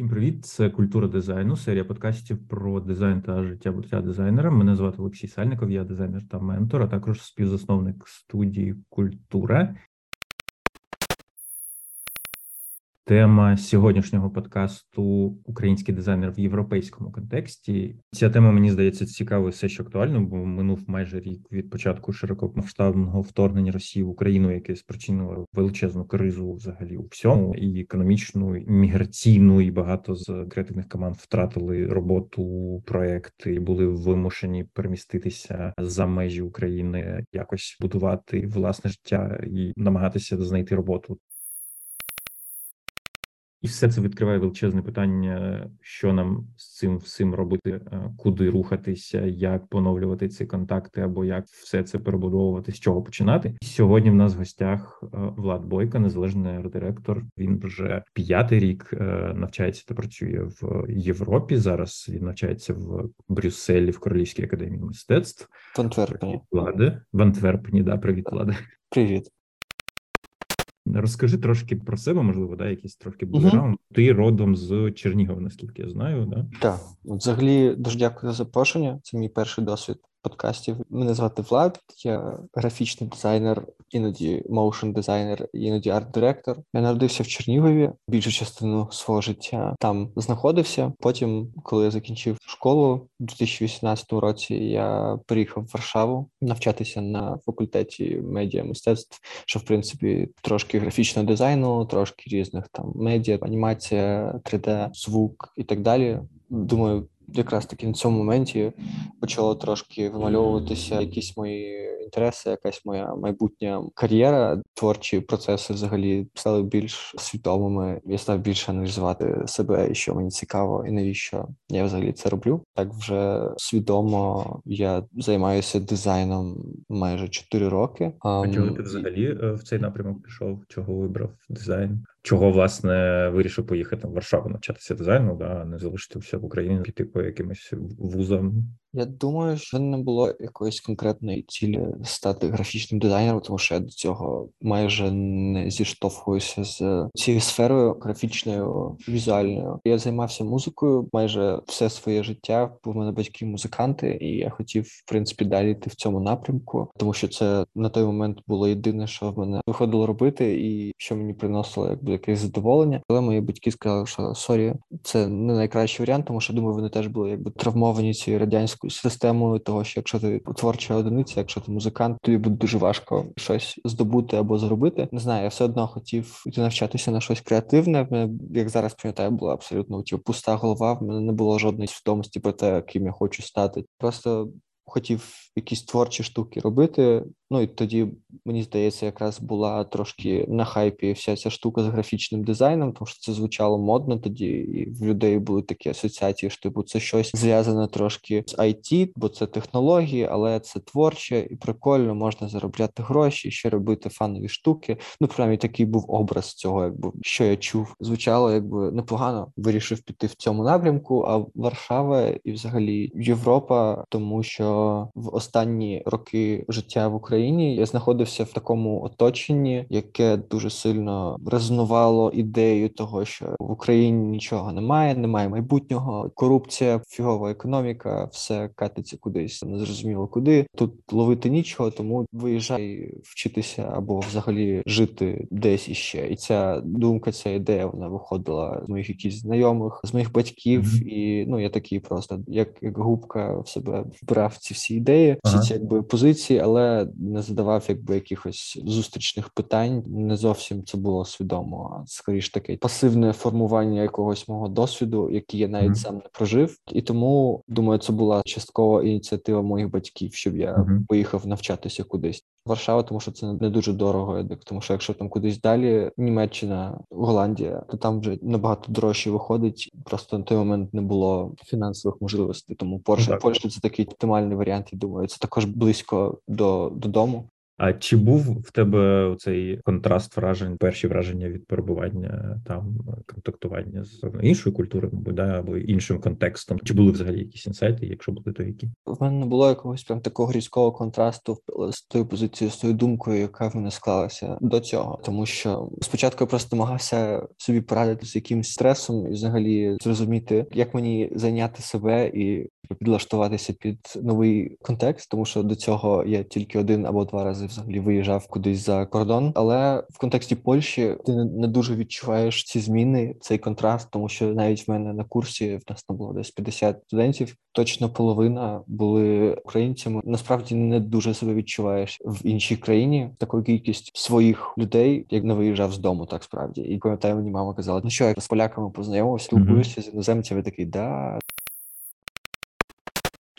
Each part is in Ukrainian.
Всім привіт! Це культура дизайну, серія подкастів про дизайн та життя буття дизайнера. Мене звати Олексій Сальников, я дизайнер та ментор, а також співзасновник студії Культура. Тема сьогоднішнього подкасту Український дизайнер в європейському контексті. Ця тема мені здається цікавою все ще актуально, бо минув майже рік від початку широкомасштабного вторгнення Росії в Україну, яке спричинило величезну кризу взагалі у всьому, і економічну, і міграційну, і багато з креативних команд втратили роботу, проекти і були вимушені переміститися за межі України, якось будувати власне життя і намагатися знайти роботу. І все це відкриває величезне питання, що нам з цим всім робити, е, куди рухатися, як поновлювати ці контакти, або як все це перебудовувати, з чого починати. Сьогодні в нас в гостях е, Влад Бойко, незалежний арт-директор. Він вже п'ятий рік е, навчається та працює в Європі. Зараз він навчається в Брюсселі в Королівській академії мистецтв. В Антверпені. Влад і в Антверпені. Да, привіт, Влад. Привіт. Розкажи трошки про себе, можливо, да, якийсь трошки background. Uh-huh. Ти родом з Чернігова, наскільки я знаю, да? Так, взагалі дуже дякую за запрошення. Це мій перший досвід подкастів. Мене звати Влад, я графічний дизайнер, іноді motion дизайнер, іноді арт-директор. Я народився в Чернігові. Більшу частину свого життя там знаходився. Потім, коли я закінчив школу у 2018 році, я приїхав в Варшаву навчатися на факультеті медіа мистецтв, що в принципі трошки графічного дизайну, трошки різних там медіа, анімація, 3D, звук і так далі. Думаю, якраз таки на цьому моменті почало трошки вимальовуватися якісь мої інтереси, якась моя майбутня кар'єра. Творчі процеси взагалі стали більш свідомими. Я став більше аналізувати себе, і що мені цікаво, і навіщо я взагалі це роблю. Так вже свідомо я займаюся дизайном майже 4 роки. А чого ти взагалі е, в цей напрямок пішов? Чого вибрав дизайн? Чого власне вирішив поїхати в Варшаву навчатися дизайну, да не залишитися в Україні, піти по якимось вузам? Я думаю, що не було якоїсь конкретної цілі стати графічним дизайнером, тому що я до цього майже не зіштовхуюся з цією сферою графічною візуальною. Я займався музикою майже все своє життя. Бо в мене батьки музиканти, і я хотів в принципі далі йти в цьому напрямку, тому що це на той момент було єдине, що в мене виходило робити, і що мені приносило якби якесь задоволення. Але мої батьки сказали, що sorry, це не найкращий варіант, тому що думаю, вони теж були якби травмовані цією радянською системою того, що якщо ти творча одиниця, якщо ти музикант, тобі буде дуже важко щось здобути або зробити. Не знаю, я все одно хотів йти навчатися на щось креативне. Мене, як зараз пам'ятаю, була абсолютно ті, пуста голова. В мене не було жодної свідомості про те, ким я хочу стати. Просто хотів якісь творчі штуки робити. Ну і тоді мені здається, якраз була трошки на хайпі вся ця штука з графічним дизайном, тому що це звучало модно тоді, і в людей були такі асоціації, що типу це щось зв'язане трошки з IT, бо це технології, але це творче і прикольно, можна заробляти гроші, ще робити фанові штуки. Ну, принаймні, такий був образ цього, якби що я чув. Звучало якби непогано. Вирішив піти в цьому напрямку. А Варшава і взагалі Європа, тому що в останні роки життя в Україні я знаходився в такому оточенні, яке дуже сильно резонувало ідею того, що в Україні нічого немає, немає майбутнього. Корупція, фігова економіка, все катиться кудись незрозуміло куди. Тут ловити нічого, тому виїжджай вчитися або взагалі жити десь іще. І ця думка, ця ідея вона виходила з моїх якихось знайомих, з моїх батьків, і ну я такий просто як, як губка в себе вбрав ці всі ідеї всі ага. ці якби позиції, але не задавав якби якихось зустрічних питань. Не зовсім це було свідомо, а скоріш таке пасивне формування якогось мого досвіду, який я навіть mm-hmm. сам не прожив. І тому думаю, це була часткова ініціатива моїх батьків, щоб я mm-hmm. поїхав навчатися кудись. Варшава, тому що це не дуже дорого. Тому що якщо там кудись далі, Німеччина, Голландія, то там вже набагато дорожче виходить. Просто на той момент не було фінансових можливостей. Тому Польща, Польща це такий оптимальний варіант. Я думаю, це також близько до додому. А чи був в тебе цей контраст вражень, перші враження від перебування там контактування з іншою культурою, мабуть, да, або іншим контекстом? Чи були взагалі якісь інсайти? Якщо були, то які в мене не було якогось прям такого різкого контрасту з тою позицією, з тою думкою, яка в мене склалася до цього, тому що спочатку я просто намагався собі порадити з якимсь стресом і взагалі зрозуміти, як мені зайняти себе і підлаштуватися під новий контекст, тому що до цього я тільки один або два рази взагалі виїжджав кудись за кордон. Але в контексті Польщі ти не дуже відчуваєш ці зміни, цей контраст, тому що навіть в мене на курсі в нас там було десь 50 студентів. Точно половина були українцями. Насправді не дуже себе відчуваєш в іншій країні. Таку кількість своїх людей, як не виїжджав з дому, так справді. І пам'ятаю, мені мама казала: ну що як з поляками познайомився, спілкуєшся mm-hmm. з іноземцями. Такий да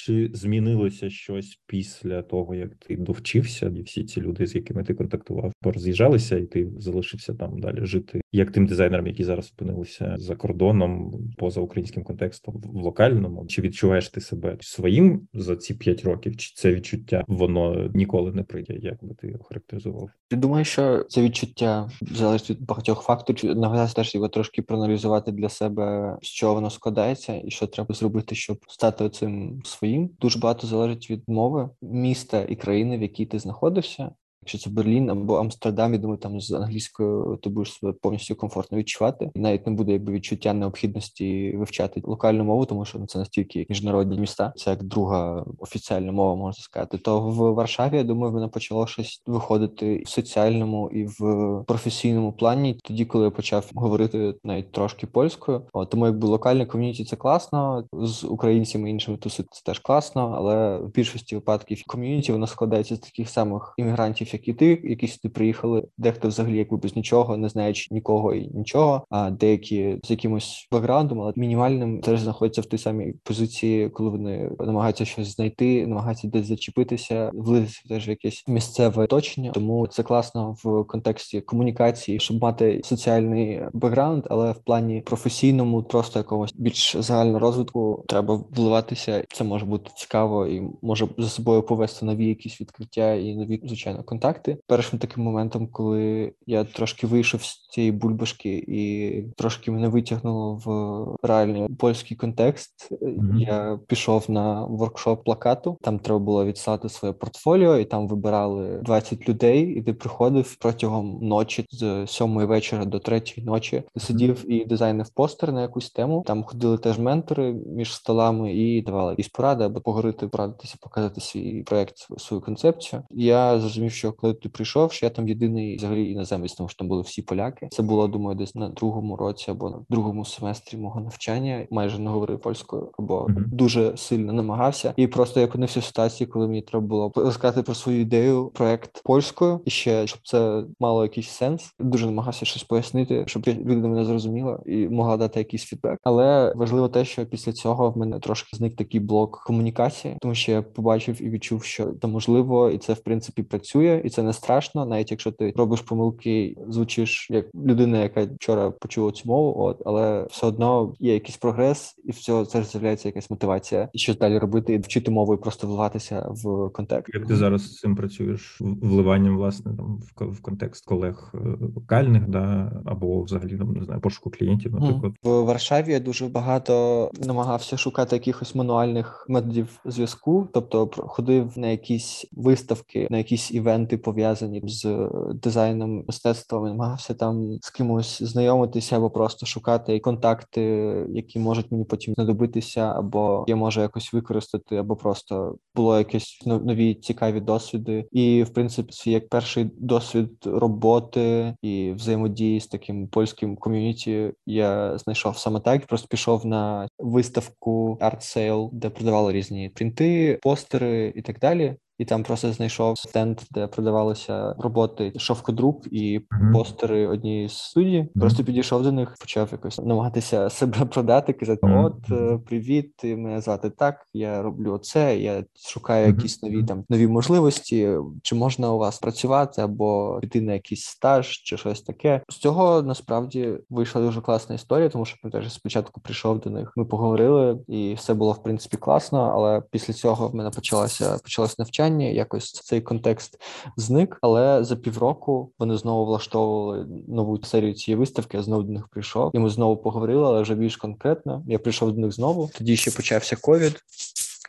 чи змінилося щось після того, як ти довчився, і всі ці люди, з якими ти контактував, пороз'їжджалися, і ти залишився там далі жити, як тим дизайнерам, які зараз опинилися за кордоном, поза українським контекстом в локальному? Чи відчуваєш ти себе своїм за ці п'ять років? Чи це відчуття воно ніколи не прийде? Як би ти охарактеризував? Я думаю, що це відчуття залежить від багатьох факторів. Намагаюся теж його трошки проаналізувати для себе, чого воно складається, і що треба зробити, щоб стати цим своїм своїм. Дуже багато залежить від мови міста і країни, в якій ти знаходишся. Якщо це Берлін або Амстердам, я думаю, там з англійською ти будеш себе повністю комфортно відчувати, і навіть не буде якби відчуття необхідності вивчати локальну мову, тому що ну, це настільки міжнародні міста, це як друга офіціальна мова, можна сказати. То в Варшаві я думаю, воно почало щось виходити в соціальному і в професійному плані. Тоді, коли я почав говорити навіть трошки польською, О, тому якби локальне ком'юніті це класно з українцями іншими тусити це теж класно, але в більшості випадків ком'юніті воно складається з таких самих іммігрантів як і ти, які сюди приїхали, дехто взагалі якби без нічого, не знаючи нікого і нічого, а деякі з якимось бекграундом, але мінімальним теж знаходяться в тій самій позиції, коли вони намагаються щось знайти, намагаються десь зачепитися, влитися теж в якесь місцеве оточення. Тому це класно в контексті комунікації, щоб мати соціальний бекграунд, але в плані професійному, просто якогось більш загального розвитку треба вливатися. Це може бути цікаво і може за собою повести нові якісь відкриття і нові звичайно контакти контакти. Першим таким моментом, коли я трошки вийшов з цієї бульбашки і трошки мене витягнуло в реальний польський контекст, mm-hmm. я пішов на воркшоп плакату. Там треба було відслати своє портфоліо, і там вибирали 20 людей, і ти приходив протягом ночі з сьомої вечора до третьої ночі. Ти сидів і дизайнив постер на якусь тему. Там ходили теж ментори між столами і давали якісь поради, аби поговорити, порадитися, показати свій проект, свою концепцію. Я зрозумів, що коли ти прийшов, що я там єдиний взагалі іноземець, тому що там були всі поляки. Це було, думаю, десь на другому році або на другому семестрі мого навчання. Майже не говорив польською, або mm-hmm. дуже сильно намагався. І просто я опинився в ситуації, коли мені треба було розказати про свою ідею, проект польською, і ще щоб це мало якийсь сенс. Дуже намагався щось пояснити, щоб люди мене зрозуміли і могла дати якийсь фідбек. Але важливо те, що після цього в мене трошки зник такий блок комунікації, тому що я побачив і відчув, що це можливо, і це в принципі працює і це не страшно, навіть якщо ти робиш помилки, звучиш як людина, яка вчора почула цю мову, от але все одно є якийсь прогрес, і всього це з'являється якась мотивація, і що далі робити, і вчити мову і просто вливатися в контекст. Як ти зараз з цим працюєш? Вливанням власне там в контекст колег е, локальних, да або взагалі там не знаю пошуку клієнтів, наприклад? В Варшаві я дуже багато намагався шукати якихось мануальних методів зв'язку, тобто ходив на якісь виставки, на якісь івенти пов'язані з дизайном мистецтва, намагався там з кимось знайомитися або просто шукати контакти, які можуть мені потім знадобитися, або я можу якось використати, або просто було якісь нові цікаві досвіди. І в принципі, це як перший досвід роботи і взаємодії з таким польським ком'юніті я знайшов саме так. Просто пішов на виставку Art Sale, де продавали різні принти, постери і так далі і там просто знайшов стенд, де продавалися роботи шовкодрук і mm-hmm. постери однієї з студії. Mm-hmm. Просто підійшов до них, почав якось намагатися себе продати. Казати: mm-hmm. От е, привіт, ти мене звати так. Я роблю це. Я шукаю якісь нові там нові можливості. Чи можна у вас працювати або піти на якийсь стаж, чи щось таке? З цього насправді вийшла дуже класна історія, тому що я теж спочатку прийшов до них. Ми поговорили, і все було в принципі класно. Але після цього в мене почалося почалось навчання навчання. Якось цей контекст зник. Але за півроку вони знову влаштовували нову серію цієї виставки. Я знову до них прийшов. І ми знову поговорили, але вже більш конкретно. Я прийшов до них знову. Тоді ще почався ковід.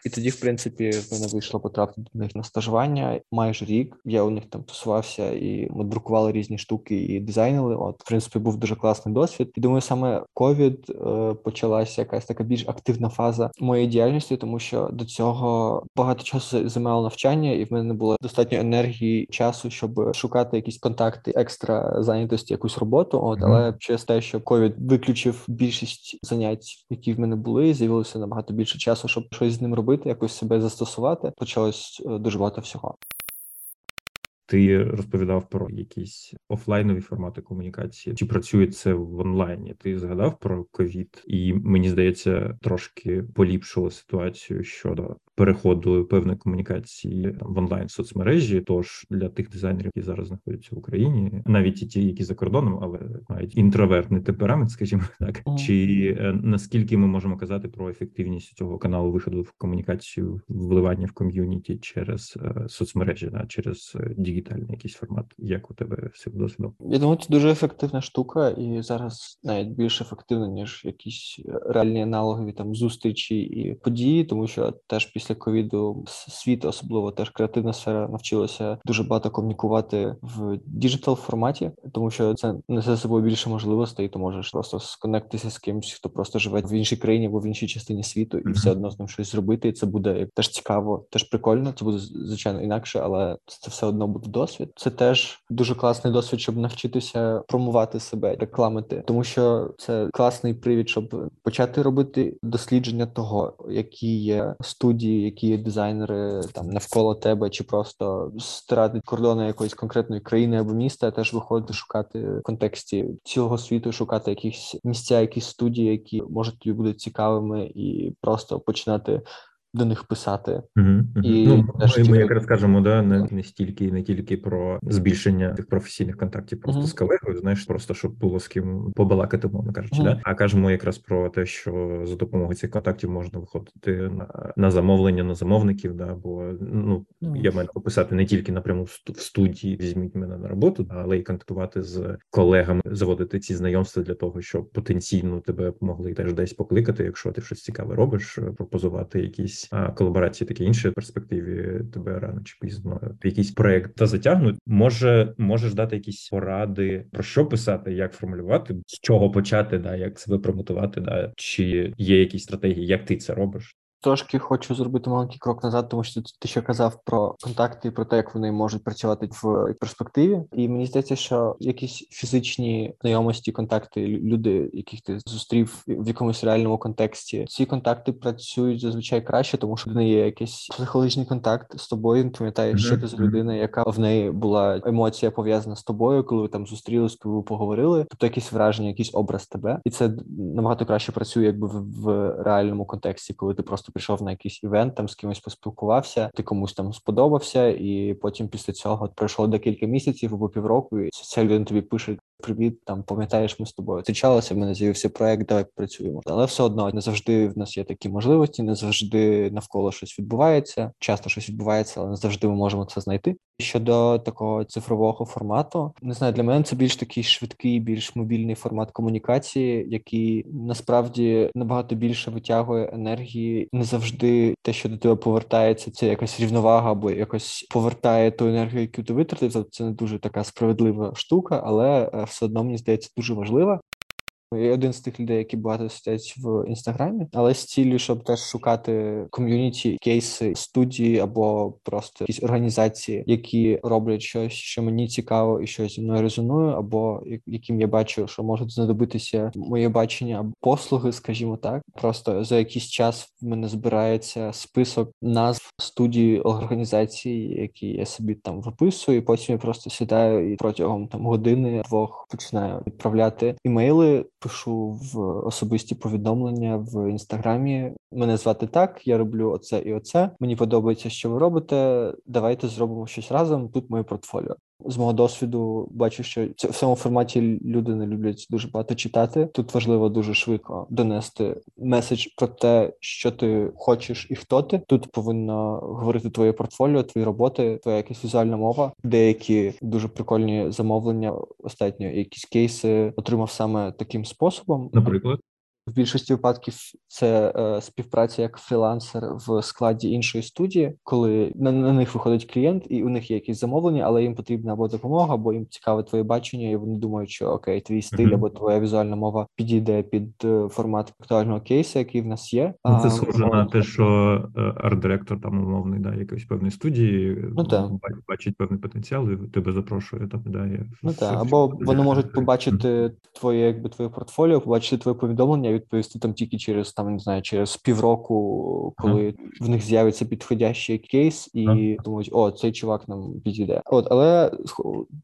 І тоді, в принципі, в мене вийшло потрапити до них на стажування майже рік. Я у них там тусувався, і ми друкували різні штуки і дизайнили. От, в принципі, був дуже класний досвід. І думаю, саме ковід е, почалася якась така більш активна фаза моєї діяльності, тому що до цього багато часу займало навчання, і в мене не було достатньо енергії часу, щоб шукати якісь контакти, екстра зайнятості, якусь роботу. От mm-hmm. але через те, що ковід виключив більшість занять, які в мене були, з'явилося набагато більше часу, щоб щось з ним робити робити, якось себе застосувати. Почалось е, дуже багато всього. Ти розповідав про якісь офлайнові формати комунікації. Чи працює це в онлайні? Ти згадав про ковід, і мені здається, трошки поліпшило ситуацію щодо переходу певної комунікації там в онлайн соцмережі. Тож для тих дизайнерів, які зараз знаходяться в Україні, навіть і ті, які за кордоном, але мають інтровертний темперамент, скажімо так, mm. чи е, наскільки ми можемо казати про ефективність цього каналу виходу в комунікацію, вливання в ком'юніті через е, соцмережі, да, через е, дігітальний якийсь формат, як у тебе все досвідом? Я думаю, це дуже ефективна штука, і зараз навіть більш ефективна ніж якісь реальні аналогові там зустрічі і події, тому що теж після після ковіду світ, особливо теж креативна сфера, навчилася дуже багато комунікувати в digital форматі, тому що це несе собою більше можливостей. Ти можеш просто сконектитися з кимось, хто просто живе в іншій країні або в іншій частині світу, і все одно з ним щось зробити. І це буде теж цікаво, теж прикольно. Це буде звичайно інакше, але це все одно буде досвід. Це теж дуже класний досвід, щоб навчитися промувати себе, рекламити, тому що це класний привід, щоб почати робити дослідження того, які є студії які є дизайнери там навколо тебе, чи просто стирати кордони якоїсь конкретної країни або міста, теж виходити шукати в контексті цілого світу, шукати якісь місця, якісь студії, які можуть тобі бути цікавими, і просто починати до них писати. Угу, угу. І ну, ми, ми якраз кажемо, да, не, не стільки не тільки про збільшення тих професійних контактів просто угу. з колегою, знаєш, просто щоб було з ким побалакати, мовно кажучи, да? а кажемо якраз про те, що за допомогою цих контактів можна виходити на на замовлення, на замовників, да, бо ну я маю описати не тільки напряму в студії, візьміть мене на роботу, але й контактувати з колегами, заводити ці знайомства для того, щоб потенційно тебе могли теж десь покликати, якщо ти щось цікаве робиш, пропозувати якісь якісь колаборації, такі інше перспективі тебе рано чи пізно якийсь проект та затягнуть. Може, можеш дати якісь поради про що писати, як формулювати, з чого почати, да як себе промотувати, да чи є якісь стратегії, як ти це робиш? Трошки хочу зробити маленький крок назад, тому що ти ще казав про контакти і про те, як вони можуть працювати в перспективі. І мені здається, що якісь фізичні знайомості, контакти, люди, яких ти зустрів в якомусь реальному контексті, ці контакти працюють зазвичай краще, тому що в неї є якийсь психологічний контакт з тобою. Пам'ятаєш, mm-hmm. що ти за людина, яка в неї була емоція пов'язана з тобою, коли ви там зустрілись, коли ви поговорили. Тобто якісь враження, якийсь образ тебе, і це набагато краще працює, якби в, в реальному контексті, коли ти просто прийшов на якийсь івент, там з кимось поспілкувався, ти комусь там сподобався, і потім після цього пройшло декілька місяців або півроку, і ця людина тобі пише привіт, там пам'ятаєш, ми з тобою зустрічалися, в мене з'явився проект, давай працюємо. Але все одно не завжди в нас є такі можливості, не завжди навколо щось відбувається. Часто щось відбувається, але не завжди ми можемо це знайти. Щодо такого цифрового формату, не знаю, для мене це більш такий швидкий, більш мобільний формат комунікації, який насправді набагато більше витягує енергії. Не завжди те, що до тебе повертається, це якась рівновага, або якось повертає ту енергію, яку ти витратив. Це не дуже така справедлива штука, але е, все одно мені здається дуже важлива. Один з тих людей, які багато сидять в інстаграмі, але з ціллю, щоб теж шукати ком'юніті, кейси, студії або просто якісь організації, які роблять щось, що мені цікаво і що зі мною резонує, або яким я бачу, що можуть знадобитися моє бачення або послуги, скажімо так. Просто за якийсь час в мене збирається список назв студії організацій, які я собі там виписую. і Потім я просто сідаю і протягом там години двох починаю відправляти імейли пишу в особисті повідомлення в інстаграмі. Мене звати так, я роблю оце і оце. Мені подобається, що ви робите. Давайте зробимо щось разом. Тут моє портфоліо. З мого досвіду бачу, що в цьому форматі люди не люблять дуже багато читати. Тут важливо дуже швидко донести меседж про те, що ти хочеш і хто ти. Тут повинно говорити твоє портфоліо, твої роботи, твоя якась візуальна мова. Деякі дуже прикольні замовлення. Остатньо якісь кейси отримав саме таким способом. Наприклад. В більшості випадків це е, співпраця як фрілансер в складі іншої студії, коли на, на них виходить клієнт, і у них є якісь замовлення, але їм потрібна або допомога, або їм цікаве твоє бачення, і вони думають, що окей, твій стиль mm-hmm. або твоя візуальна мова підійде під е, формат актуального кейсу, який в нас є. Ну, це схоже на те, що е, арт-директор там умовний да якоїсь певної студії ну, бачить певний потенціал, і тебе запрошує там да, Ну так, або вони можуть побачити твоє, якби твоє портфоліо, побачити твоє повідомлення відповісти там тільки через там не знаю, через півроку, коли ага. в них з'явиться підходящий кейс, і ага. думають, о, цей чувак нам підійде. От, але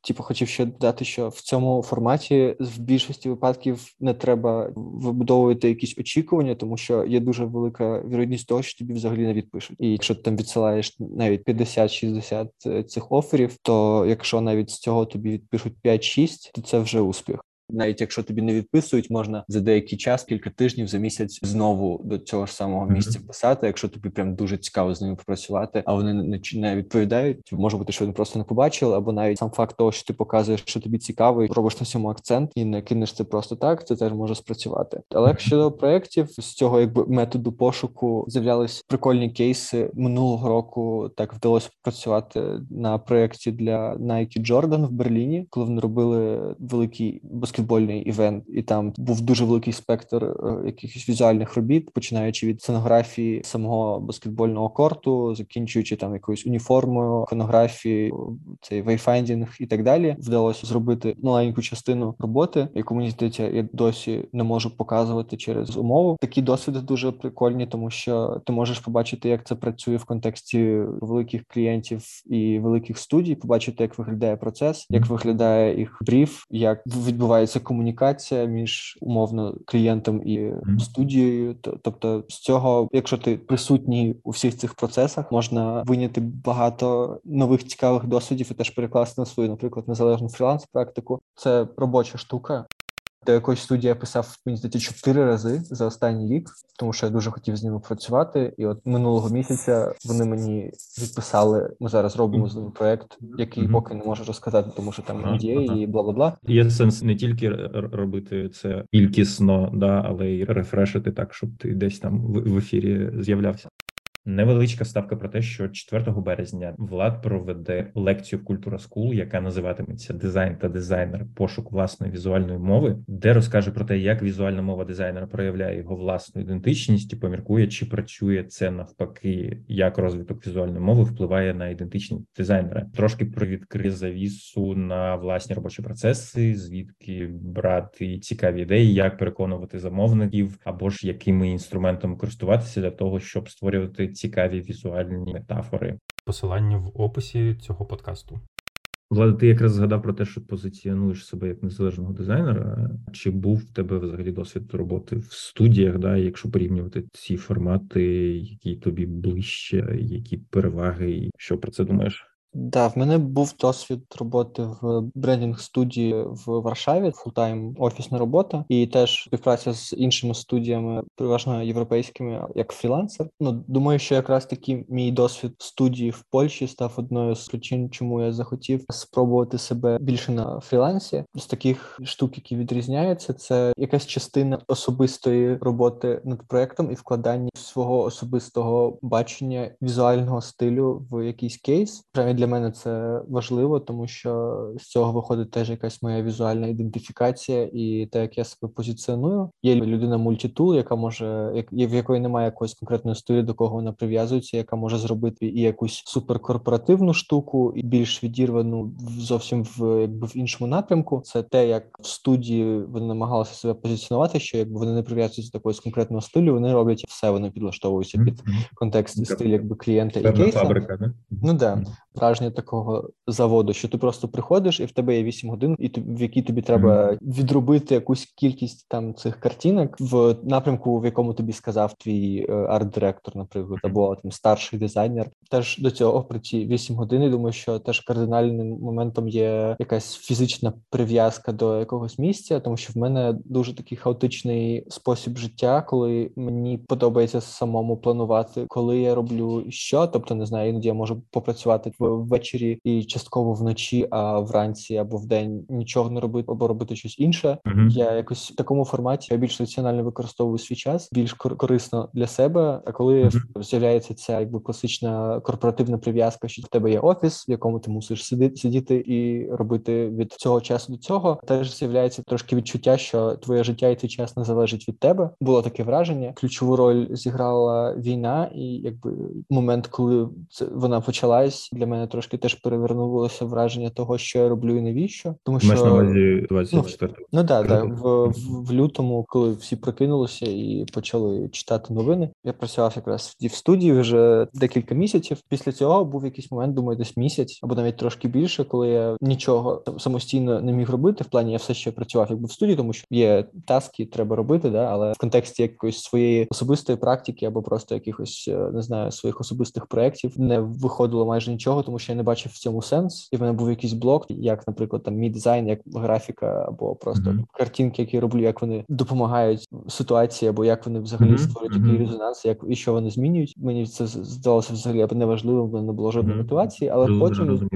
типу, хотів ще додати, що в цьому форматі в більшості випадків не треба вибудовувати якісь очікування, тому що є дуже велика вірогідність того, що тобі взагалі не відпишуть. І якщо ти там відсилаєш навіть 50-60 е, цих оферів, то якщо навіть з цього тобі відпишуть 5-6, то це вже успіх. Навіть якщо тобі не відписують, можна за деякий час, кілька тижнів за місяць знову до цього ж самого місця писати. Якщо тобі прям дуже цікаво з ними попрацювати, а вони не не відповідають, може бути, що вони просто не побачили, або навіть сам факт того, що ти показуєш, що тобі цікаво, і робиш на цьому акцент і не кинеш це просто так. Це теж може спрацювати. Але щодо проєктів, з цього якби методу пошуку з'являлись прикольні кейси минулого року. Так вдалося працювати на проєкті для Nike Jordan в Берліні, коли вони робили великий баскетбол баскетбольний івент, і там був дуже великий спектр е, якихось візуальних робіт, починаючи від сценографії самого баскетбольного корту, закінчуючи там якоюсь уніформою, конографії, цей вейфайндінг і так далі. Вдалося зробити маленьку частину роботи, яку мені здається, я досі не можу показувати через умову. Такі досвіди дуже прикольні, тому що ти можеш побачити, як це працює в контексті великих клієнтів і великих студій, побачити, як виглядає процес, як виглядає їх бриф, як відбувається відбувається комунікація між умовно клієнтом і студією. Тобто, з цього, якщо ти присутній у всіх цих процесах, можна виняти багато нових цікавих досвідів і теж перекласти на свою, наприклад, незалежну фріланс практику. Це робоча штука. До якоїсь студії я писав мені здається, чотири рази за останній рік, тому що я дуже хотів з ними працювати. І от минулого місяця вони мені відписали. Ми зараз робимо з ними проект, який mm-hmm. поки не можу розказати, тому що там NDA і бла бла бла. Є сенс не тільки робити це кількісно, да, але й рефрешити так, щоб ти десь там в ефірі з'являвся. Невеличка ставка про те, що 4 березня Влад проведе лекцію в Культура School, яка називатиметься Дизайн та дизайнер пошук власної візуальної мови, де розкаже про те, як візуальна мова дизайнера проявляє його власну ідентичність і поміркує, чи працює це навпаки, як розвиток візуальної мови впливає на ідентичність дизайнера. Трошки привідкриє завісу на власні робочі процеси, звідки брати цікаві ідеї, як переконувати замовників, або ж якими інструментами користуватися для того, щоб створювати цікаві візуальні метафори. Посилання в описі цього подкасту. Влада, ти якраз згадав про те, що позиціонуєш себе як незалежного дизайнера. Чи був в тебе взагалі досвід роботи в студіях? Да, Якщо порівнювати ці формати, які тобі ближче, які переваги, і що про це думаєш? Да, в мене був досвід роботи в брендінг студії в Варшаві, full-time офісна робота, і теж співпраця з іншими студіями, переважно європейськими, як фрілансер. Ну думаю, що якраз таки мій досвід студії в Польщі став одною з причин, чому я захотів спробувати себе більше на фрілансі. З таких штук, які відрізняються, це якась частина особистої роботи над проектом і вкладання свого особистого бачення візуального стилю в якийсь кейс для мене це важливо, тому що з цього виходить теж якась моя візуальна ідентифікація і те, як я себе позиціоную. Є людина multitool, яка може як в якої немає якоїсь конкретної історії, до кого вона прив'язується, яка може зробити і якусь суперкорпоративну штуку, і більш відірвану зовсім в якби в іншому напрямку. Це те, як в студії вони намагалися себе позиціонувати, що якби вони не прив'язуються до якогось конкретного стилю, вони роблять все, вони підлаштовуються під контекст стиль, якби клієнта і кейса. фабрика, не? Ну да враження такого заводу, що ти просто приходиш, і в тебе є 8 годин, і в якій тобі треба відробити якусь кількість там цих картинок в напрямку, в якому тобі сказав твій е, арт-директор, наприклад, або там старший дизайнер. Теж до цього при ці 8 годин я думаю, що теж кардинальним моментом є якась фізична прив'язка до якогось місця, тому що в мене дуже такий хаотичний спосіб життя, коли мені подобається самому планувати, коли я роблю що, тобто не знаю, іноді я можу попрацювати ввечері і частково вночі, а вранці або в день нічого не робити або робити щось інше. Uh-huh. Я якось в такому форматі я більш раціонально використовую свій час, більш корисно для себе. А коли uh-huh. з'являється ця якби класична корпоративна прив'язка, що в тебе є офіс, в якому ти мусиш сидіти сидіти і робити від цього часу до цього, теж з'являється трошки відчуття, що твоє життя і твій час не залежить від тебе. Було таке враження. Ключову роль зіграла війна, і якби момент, коли це вона почалась, для мене трошки теж перевернулося враження того, що я роблю і навіщо, тому що на увазі 24 Ну, ну да, да в, в, в лютому, коли всі прокинулися і почали читати новини. Я працював якраз в студії вже декілька місяців. Після цього був якийсь момент, думаю, десь місяць або навіть трошки більше, коли я нічого самостійно не міг робити. В плані я все ще працював якби в студії, тому що є таски, треба робити, да, але в контексті якоїсь своєї особистої практики або просто якихось е, не знаю своїх особистих проєктів не виходило майже нічого, тому що я не бачив в цьому сенс, і в мене був якийсь блок, як, наприклад, там мій дизайн, як графіка, або просто mm-hmm. картинки, які я роблю, як вони допомагають ситуації, або як вони взагалі mm-hmm. створюють mm-hmm. який резонанс, як і що вони змінюють. Мені це здалося взагалі неважливим, бо не було жодної мотивації, але потім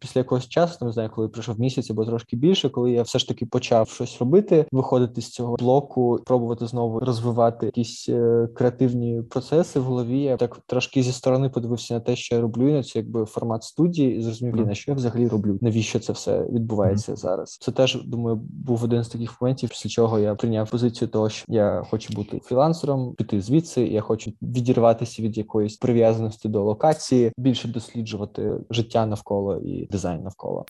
після якогось часу, там не знаю, коли пройшов місяць або трошки більше, коли я все ж таки почав щось робити, виходити з цього блоку, пробувати знову розвивати якісь е, креативні процеси в голові. Я так трошки зі сторони подивився на те, що я роблю, і на це якби формат студії, і зрозумів, mm. на що я взагалі роблю, навіщо це все відбувається mm. зараз. Це теж думаю, був один з таких моментів, після чого я прийняв позицію того, що я хочу бути фрілансером, піти звідси. Я хочу відірватися від якоїсь прив'язаності до локації, більше досліджувати життя навколо і дизайн навколо.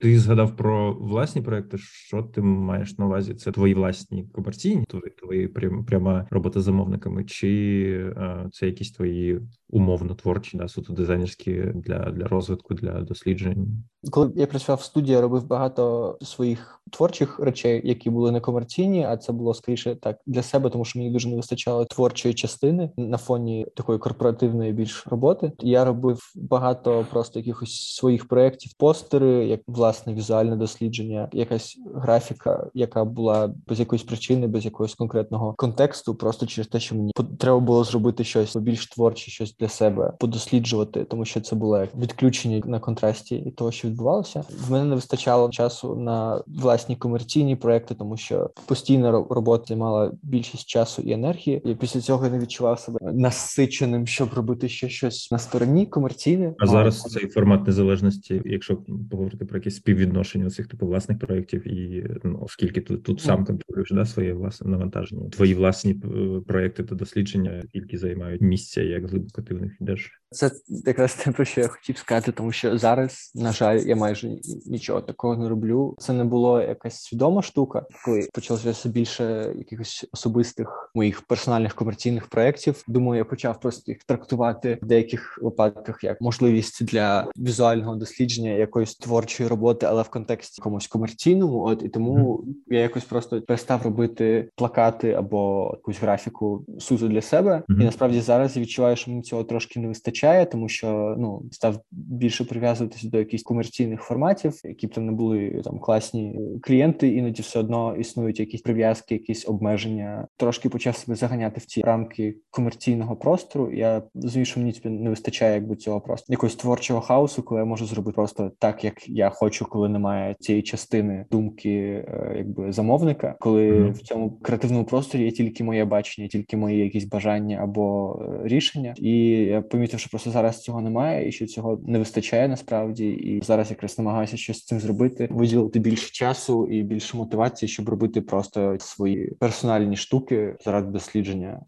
Ти згадав про власні проекти. Що ти маєш на увазі? Це твої власні комерційні, твої твої пряма робота з замовниками, чи а, це якісь твої умовно творчі, да, суто дизайнерські для для розвитку, для досліджень? Коли я працював в студії, я робив багато своїх творчих речей, які були не комерційні, а це було скоріше так для себе, тому що мені дуже не вистачало творчої частини на фоні такої корпоративної більш роботи. Я робив багато просто якихось своїх проєктів, постери, як власне візуальне дослідження, якась графіка, яка була без якоїсь причини, без якогось конкретного контексту, просто через те, що мені треба було зробити щось більш творче, щось для себе подосліджувати, тому що це було як відключення на контрасті і того, що відбувалося. В мене не вистачало часу на власні комерційні проекти, тому що постійна робота займала більшість часу і енергії. І після цього я не відчував себе насиченим, щоб робити ще щось на стороні комерційне. А зараз цей формат незалежності, якщо поговорити про якісь співвідношення цих типу власних проєктів, і ну оскільки ти тут сам контролюєш да своє власне навантаження, твої власні е, проекти та дослідження, які займають місця, як глибоко ти в них йдеш. Це якраз те, про що я хотів сказати, тому що зараз, на жаль, я майже нічого такого не роблю. Це не було якась свідома штука, коли почалося більше якихось особистих моїх персональних комерційних проєктів. Думаю, я почав просто їх трактувати в деяких випадках як можливість для візуального дослідження якоїсь творчої роботи, але в контексті якомусь комерційному. От і тому mm. я якось просто перестав робити плакати або якусь графіку суто для себе. Mm-hmm. І насправді зараз я відчуваю, що мені цього трошки не вистачає вистачає, тому що ну став більше прив'язуватися до якихось комерційних форматів, які б там не були там класні клієнти, іноді все одно існують якісь прив'язки, якісь обмеження. Трошки почав себе заганяти в ці рамки комерційного простору. Я розумію, що мені не вистачає якби цього просто якогось творчого хаосу, коли я можу зробити просто так, як я хочу, коли немає цієї частини думки, е, якби замовника, коли mm-hmm. в цьому креативному просторі є тільки моє бачення, тільки мої якісь бажання або е, рішення, і я помітив, що просто зараз цього немає, і що цього не вистачає насправді. І зараз якраз намагаюся щось з цим зробити, виділити більше часу і більше мотивації, щоб робити просто свої персональні штуки заради дослідження.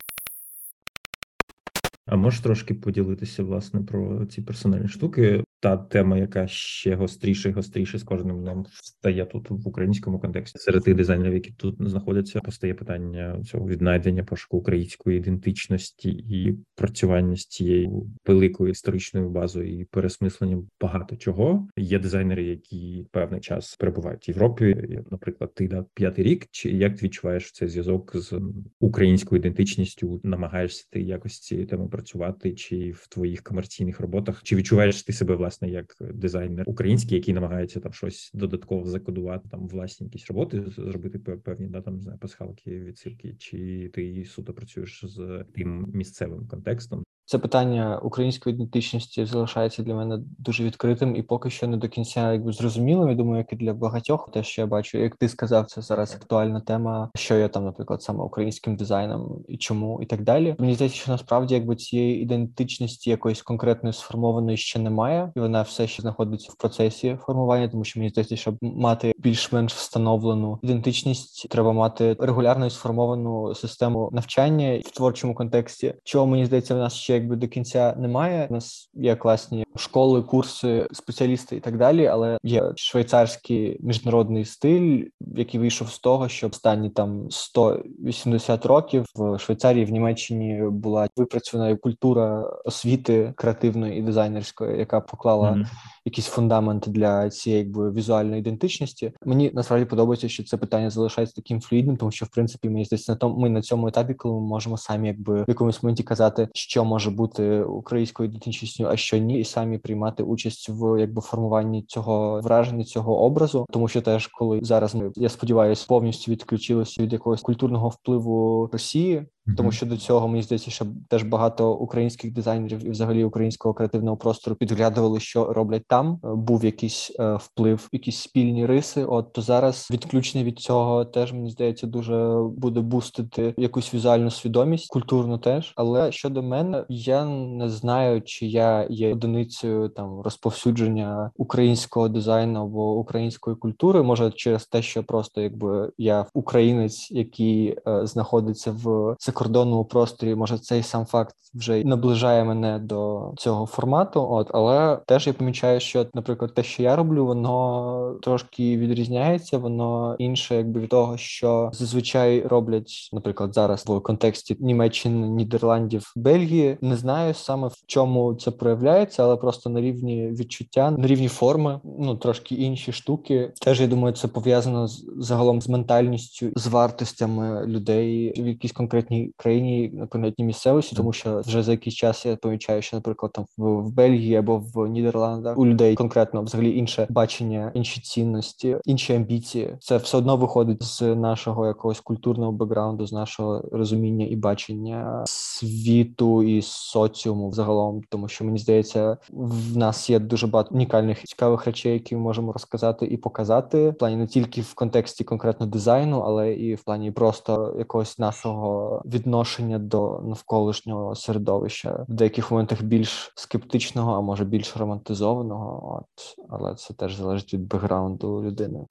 А можеш трошки поділитися власне про ці персональні штуки? Та тема, яка ще гостріше і гостріше з кожним днем стає тут в українському контексті. Серед тих дизайнерів, які тут знаходяться, постає питання цього віднайдення пошуку української ідентичності і працювання з цією великою історичною базою і пересмисленням багато чого. Є дизайнери, які певний час перебувають в Європі. Наприклад, ти да п'ятий рік. Чи як ти відчуваєш цей зв'язок з українською ідентичністю? Намагаєшся ти якось цією темою працювати, чи в твоїх комерційних роботах? Чи відчуваєш ти себе власне як дизайнер український, який намагається там щось додатково закодувати, там власні якісь роботи зробити певні да там не знаю, пасхалки, відсилки, чи ти суто працюєш з тим місцевим контекстом? Це питання української ідентичності залишається для мене дуже відкритим і поки що не до кінця якби зрозумілим. Я думаю, як і для багатьох, те, що я бачу, як ти сказав, це зараз актуальна тема, що я там, наприклад, саме українським дизайном і чому, і так далі. Мені здається, що насправді якби цієї ідентичності якоїсь конкретної сформованої ще немає, і вона все ще знаходиться в процесі формування, тому що мені здається, щоб мати більш-менш встановлену ідентичність, треба мати регулярно і сформовану систему навчання в творчому контексті. Чого мені здається, в нас ще якби до кінця немає. У нас є класні школи, курси, спеціалісти і так далі. Але є швейцарський міжнародний стиль, який вийшов з того, що останні там 180 років в Швейцарії в Німеччині була випрацьована культура освіти креативної і дизайнерської, яка поклала mm-hmm. якісь фундаменти для цієї якби візуальної ідентичності. Мені насправді подобається, що це питання залишається таким флюїдним, тому що в принципі мені здається на тому ми на цьому етапі, коли ми можемо самі якби в якомусь моменті казати, що може бути українською ідентичністю, а що ні, і самі приймати участь в якби формуванні цього враження, цього образу, тому що теж коли зараз ми я сподіваюся повністю відключилися від якогось культурного впливу Росії. Тому що до цього мені здається, що теж багато українських дизайнерів і взагалі українського креативного простору підглядували, що роблять там. Був якийсь е, вплив, якісь спільні риси. От то зараз відключення від цього теж мені здається дуже буде бустити якусь візуальну свідомість, культурну теж. Але щодо мене, я не знаю, чи я є одиницею там розповсюдження українського дизайну або української культури. Може через те, що просто якби я українець, який е, знаходиться в закордонному просторі, може цей сам факт вже наближає мене до цього формату. От але теж я помічаю, що, наприклад, те, що я роблю, воно трошки відрізняється, воно інше, якби від того, що зазвичай роблять, наприклад, зараз в контексті Німеччини, Нідерландів, Бельгії. Не знаю саме в чому це проявляється, але просто на рівні відчуття, на рівні форми, ну трошки інші штуки. Теж я думаю, це пов'язано з загалом з ментальністю, з вартостями людей в якійсь конкретній країні, на конкретній місцевості, тому що вже за якийсь час я помічаю, що, наприклад, там в Бельгії або в Нідерландах у людей конкретно взагалі інше бачення, інші цінності, інші амбіції. Це все одно виходить з нашого якогось культурного бекграунду, з нашого розуміння і бачення світу і соціуму взагалом, тому що мені здається, в нас є дуже багато унікальних цікавих речей, які ми можемо розказати і показати в плані не тільки в контексті конкретно дизайну, але і в плані просто якогось нашого відношення до навколишнього середовища в деяких моментах більш скептичного, а може більш романтизованого. От але це теж залежить від бекграунду людини.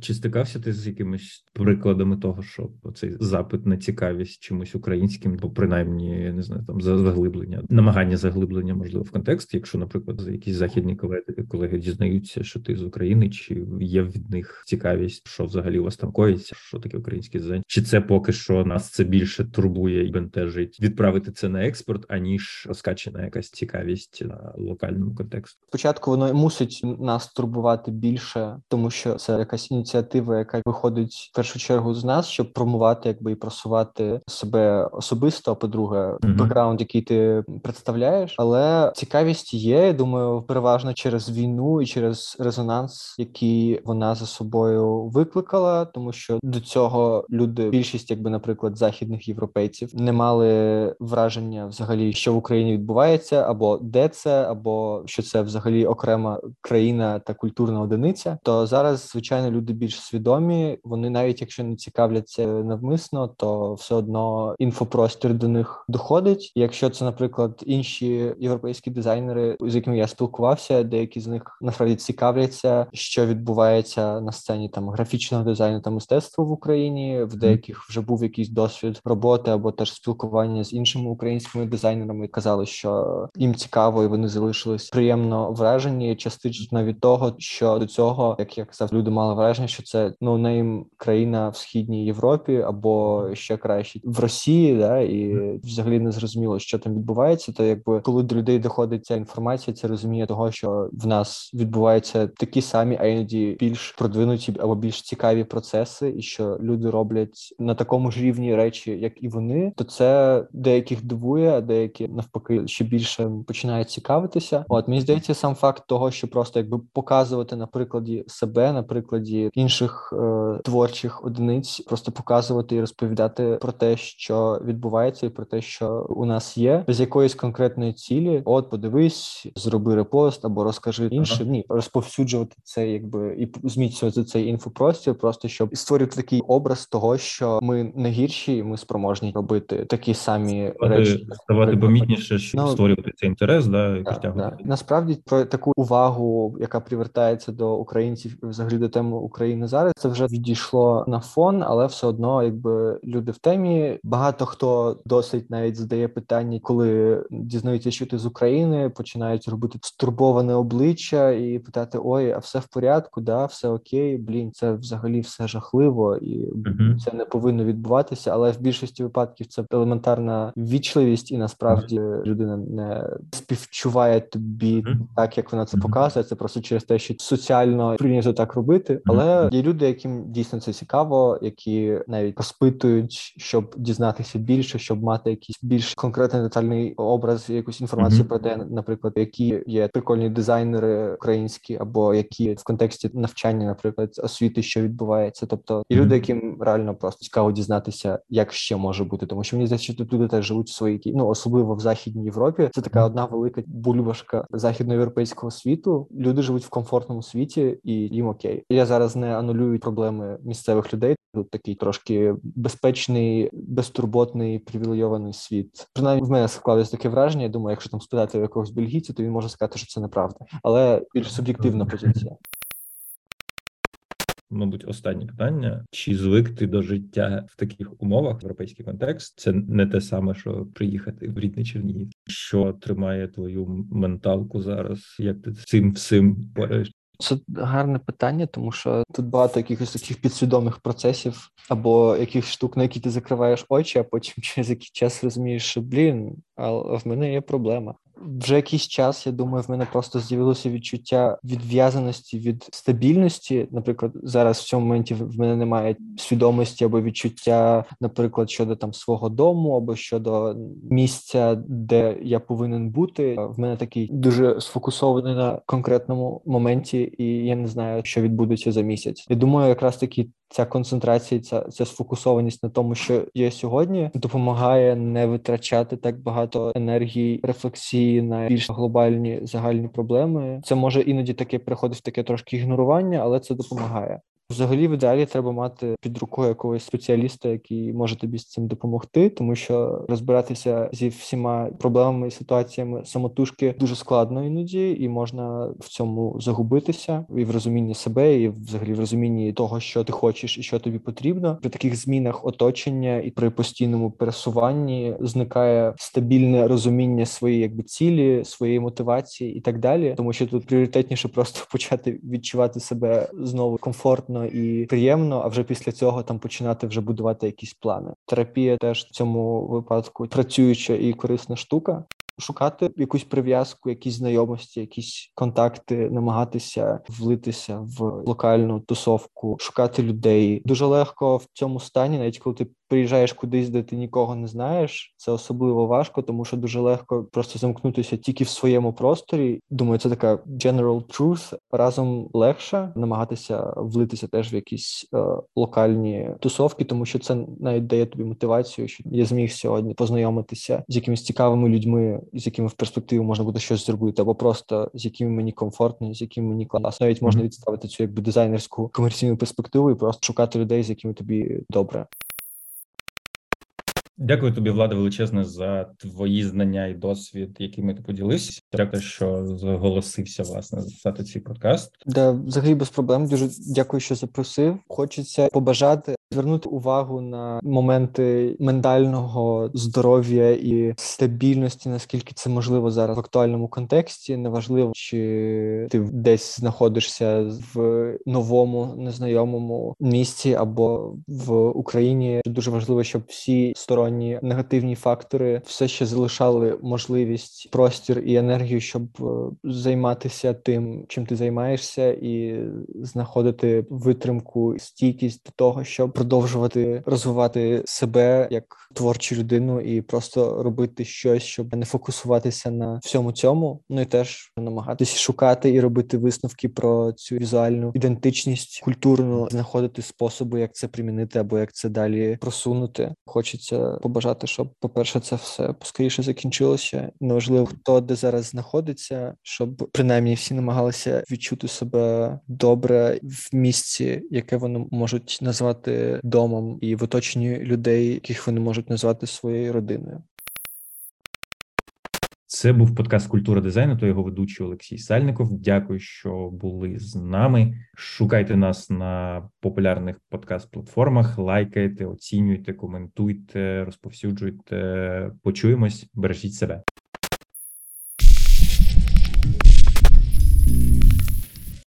Чи стикався ти з якимись прикладами того, що цей запит на цікавість чимось українським, бо принаймні не знаю, там заглиблення, намагання заглиблення можливо в контекст, якщо, наприклад, якісь західні колеги колеги дізнаються, що ти з України, чи є від них цікавість, що взагалі у вас там коїться, що таке український дизайн? Чи це поки що нас це більше турбує і бентежить відправити це на експорт, аніж розкачена якась цікавість на локальному контексті? Спочатку воно мусить нас турбувати більше, тому що це якась ініціатива, яка виходить в першу чергу з нас, щоб промувати, якби і просувати себе особисто. А по-друге, mm-hmm. бекграунд, який ти представляєш, але цікавість є. я Думаю, переважно через війну і через резонанс, який вона за собою викликала, тому що до цього люди, більшість, якби, наприклад, західних європейців, не мали враження взагалі, що в Україні відбувається, або де це, або що це взагалі окрема країна та культурна одиниця. То зараз звичайно люди люди більш свідомі. Вони навіть якщо не цікавляться навмисно, то все одно інфопростір до них доходить. Якщо це, наприклад, інші європейські дизайнери, з якими я спілкувався, деякі з них насправді цікавляться, що відбувається на сцені там графічного дизайну та мистецтва в Україні. В деяких вже був якийсь досвід роботи або теж спілкування з іншими українськими дизайнерами. Казали, що їм цікаво, і вони залишились приємно вражені частично від того, що до цього, як я казав, люди мали враження, що це ну нейм країна в східній Європі або ще краще в Росії, да і взагалі не зрозуміло, що там відбувається. То якби коли до людей доходить ця інформація, це розуміє того, що в нас відбуваються такі самі, а іноді більш продвинуті або більш цікаві процеси, і що люди роблять на такому ж рівні речі, як і вони, то це деяких дивує, а деякі навпаки ще більше починають цікавитися. От мені здається, сам факт того, що просто якби показувати на прикладі себе, на прикладі інших е, творчих одиниць, просто показувати і розповідати про те, що відбувається, і про те, що у нас є, без якоїсь конкретної цілі. От, подивись, зроби репост або розкажи іншим. Ага. Ні, розповсюджувати це, якби і зміцнювати цей інфопростір, просто щоб створювати такий образ того, що ми не гірші, і ми спроможні робити такі самі ставати, речі. ставати помітніше, щоб ну, створювати цей інтерес, да і да, да. насправді про таку увагу, яка привертається до українців, взагалі до теми України зараз. Це вже відійшло на фон, але все одно, якби люди в темі. Багато хто досить навіть задає питання, коли дізнаються, що ти з України, починають робити стурбоване обличчя і питати: Ой, а все в порядку? Да, все окей, блін, це взагалі все жахливо, і uh-huh. це не повинно відбуватися. Але в більшості випадків це елементарна вічливість, і насправді людина не співчуває тобі uh-huh. так, як вона це показує. Це просто через те, що соціально прийнято так робити. Але є люди, яким дійсно це цікаво, які навіть розпитують, щоб дізнатися більше, щоб мати якийсь більш конкретний детальний образ, якусь інформацію mm-hmm. про те, наприклад, які є прикольні дизайнери українські, або які в контексті навчання, наприклад, освіти, що відбувається. Тобто і люди, яким реально просто цікаво дізнатися, як ще може бути, тому що мені здається, що тут люди теж живуть в своїй ну особливо в західній Європі. Це така одна велика бульбашка західноєвропейського світу. Люди живуть в комфортному світі, і їм окей. Я зараз не анулюю проблеми місцевих людей. Тут такий трошки безпечний, безтурботний, привілейований світ. Принаймні в мене склалось таке враження. Я думаю, якщо там спитати якогось бельгійця, то він може сказати, що це неправда, але більш суб'єктивна позиція. Мабуть, останнє питання: чи звик ти до життя в таких умовах? Європейський контекст це не те саме, що приїхати в рідний Чернігів. Що тримає твою менталку зараз? Як ти цим всім пораєш? Це гарне питання, тому що тут багато якихось таких підсвідомих процесів або якихось штук, на які ти закриваєш очі, а потім через який час розумієш, що блін, а в мене є проблема вже якийсь час, я думаю, в мене просто з'явилося відчуття відв'язаності від стабільності. Наприклад, зараз в цьому моменті в мене немає свідомості або відчуття, наприклад, щодо там свого дому або щодо місця, де я повинен бути. В мене такий дуже сфокусований на конкретному моменті, і я не знаю, що відбудеться за місяць. Я думаю, якраз таки ця концентрація, ця ця сфокусованість на тому, що є сьогодні, допомагає не витрачати так багато енергії, рефлексії на більш глобальні загальні проблеми. Це може іноді таке приходить в таке трошки ігнорування, але це допомагає. Взагалі, в ідеалі треба мати під рукою якогось спеціаліста, який може тобі з цим допомогти, тому що розбиратися зі всіма проблемами і ситуаціями самотужки дуже складно іноді, і можна в цьому загубитися і в розумінні себе, і взагалі в розумінні того, що ти хочеш і що тобі потрібно. При таких змінах оточення і при постійному пересуванні зникає стабільне розуміння своєї якби цілі, своєї мотивації і так далі, тому що тут пріоритетніше просто почати відчувати себе знову комфортно комфортно і приємно, а вже після цього там починати вже будувати якісь плани. Терапія теж в цьому випадку працююча і корисна штука. Шукати якусь прив'язку, якісь знайомості, якісь контакти, намагатися влитися в локальну тусовку, шукати людей дуже легко в цьому стані, навіть коли ти приїжджаєш кудись, де ти нікого не знаєш, це особливо важко, тому що дуже легко просто замкнутися тільки в своєму просторі. Думаю, це така general truth. Разом легше намагатися влитися теж в якісь е, локальні тусовки, тому що це навіть дає тобі мотивацію, що я зміг сьогодні познайомитися з якимись цікавими людьми, з якими в перспективі можна буде щось зробити, або просто з якими мені комфортно, з якими мені класно. Навіть можна відставити цю якби дизайнерську комерційну перспективу і просто шукати людей, з якими тобі добре. Дякую тобі, Влада, величезне за твої знання і досвід, якими ти поділився. Дякую, що зголосився власне записати цей подкаст. Да, взагалі без проблем. Дуже дякую, що запросив. Хочеться побажати звернути увагу на моменти ментального здоров'я і стабільності, наскільки це можливо зараз в актуальному контексті. Неважливо, чи ти десь знаходишся в новому незнайомому місці або в Україні. Дуже важливо, щоб всі сторонні негативні фактори все ще залишали можливість, простір і енергію, щоб е, займатися тим, чим ти займаєшся, і знаходити витримку, стійкість до того, щоб продовжувати розвивати себе як творчу людину і просто робити щось, щоб не фокусуватися на всьому цьому. Ну і теж намагатися шукати і робити висновки про цю візуальну ідентичність, культурну знаходити способи, як це примінити або як це далі просунути. Хочеться побажати, щоб, по перше, це все поскоріше закінчилося. Неважливо, хто де зараз знаходиться, щоб принаймні всі намагалися відчути себе добре в місці, яке вони можуть назвати домом і в оточенні людей, яких вони можуть назвати своєю родиною. Це був подкаст Культура дизайну. То його ведучий Олексій Сальников. Дякую, що були з нами. Шукайте нас на популярних подкаст-платформах, лайкайте, оцінюйте, коментуйте, розповсюджуйте. Почуємось, бережіть себе.